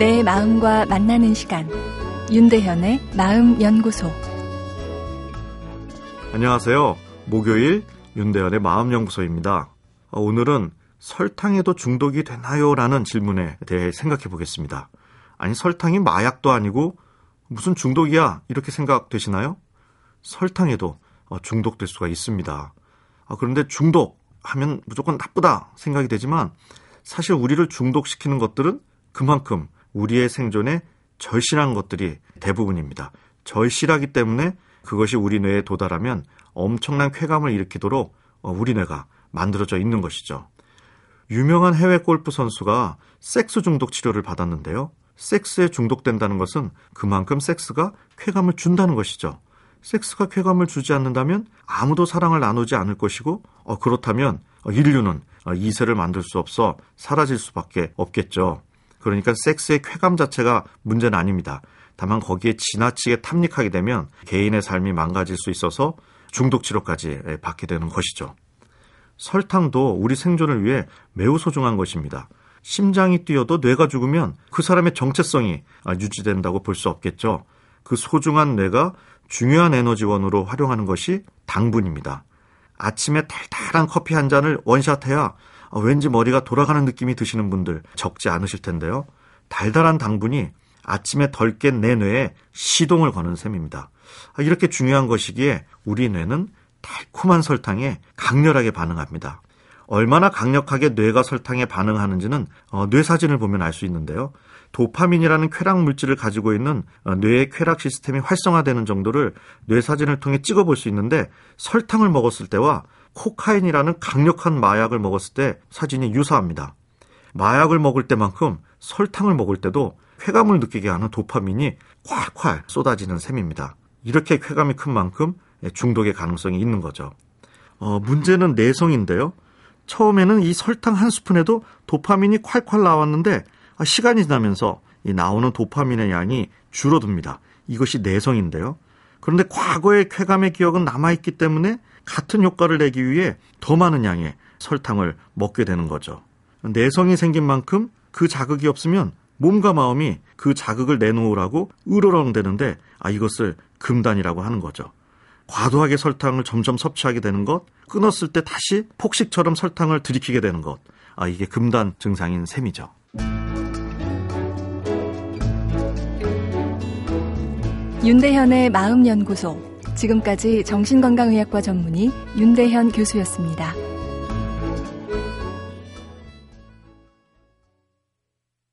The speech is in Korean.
내 마음과 만나는 시간 윤대현의 마음 연구소 안녕하세요. 목요일 윤대현의 마음 연구소입니다. 어, 오늘은 설탕에도 중독이 되나요? 라는 질문에 대해 생각해 보겠습니다. 아니 설탕이 마약도 아니고 무슨 중독이야? 이렇게 생각되시나요? 설탕에도 어, 중독될 수가 있습니다. 아, 그런데 중독 하면 무조건 나쁘다 생각이 되지만 사실 우리를 중독시키는 것들은 그만큼 우리의 생존에 절실한 것들이 대부분입니다. 절실하기 때문에 그것이 우리 뇌에 도달하면 엄청난 쾌감을 일으키도록 어, 우리 뇌가 만들어져 있는 것이죠. 유명한 해외 골프 선수가 섹스 중독 치료를 받았는데요. 섹스에 중독된다는 것은 그만큼 섹스가 쾌감을 준다는 것이죠. 섹스가 쾌감을 주지 않는다면 아무도 사랑을 나누지 않을 것이고 어, 그렇다면 인류는 이세를 만들 수 없어 사라질 수밖에 없겠죠. 그러니까 섹스의 쾌감 자체가 문제는 아닙니다. 다만 거기에 지나치게 탐닉하게 되면 개인의 삶이 망가질 수 있어서 중독 치료까지 받게 되는 것이죠. 설탕도 우리 생존을 위해 매우 소중한 것입니다. 심장이 뛰어도 뇌가 죽으면 그 사람의 정체성이 유지된다고 볼 수 없겠죠. 그 소중한 뇌가 중요한 에너지원으로 활용하는 것이 당분입니다. 아침에 달달한 커피 한 잔을 원샷해야 왠지 머리가 돌아가는 느낌이 드시는 분들 적지 않으실 텐데요. 달달한 당분이 아침에 덜 깬 내 뇌에 시동을 거는 셈입니다. 이렇게 중요한 것이기에 우리 뇌는 달콤한 설탕에 강렬하게 반응합니다. 얼마나 강력하게 뇌가 설탕에 반응하는지는 어, 뇌 사진을 보면 알 수 있는데요. 도파민이라는 쾌락 물질을 가지고 있는 어, 뇌의 쾌락 시스템이 활성화되는 정도를 뇌 사진을 통해 찍어볼 수 있는데 설탕을 먹었을 때와 코카인이라는 강력한 마약을 먹었을 때 사진이 유사합니다. 마약을 먹을 때만큼 설탕을 먹을 때도 쾌감을 느끼게 하는 도파민이 콸콸 쏟아지는 셈입니다. 이렇게 쾌감이 큰 만큼 중독의 가능성이 있는 거죠. 어, 문제는 내성인데요. 처음에는 이 설탕 한 스푼에도 도파민이 콸콸 나왔는데 아, 시간이 지나면서 나오는 도파민의 양이 줄어듭니다. 이것이 내성인데요. 그런데 과거의 쾌감의 기억은 남아있기 때문에 같은 효과를 내기 위해 더 많은 양의 설탕을 먹게 되는 거죠. 내성이 생긴 만큼 그 자극이 없으면 몸과 마음이 그 자극을 내놓으라고 으르렁대는데 아 이것을 금단이라고 하는 거죠. 과도하게 설탕을 점점 섭취하게 되는 것, 끊었을 때 다시 폭식처럼 설탕을 들이키게 되는 것. 아, 이게 금단 증상인 셈이죠. 윤대현의 마음연구소. 지금까지 정신건강의학과 전문의 윤대현 교수였습니다.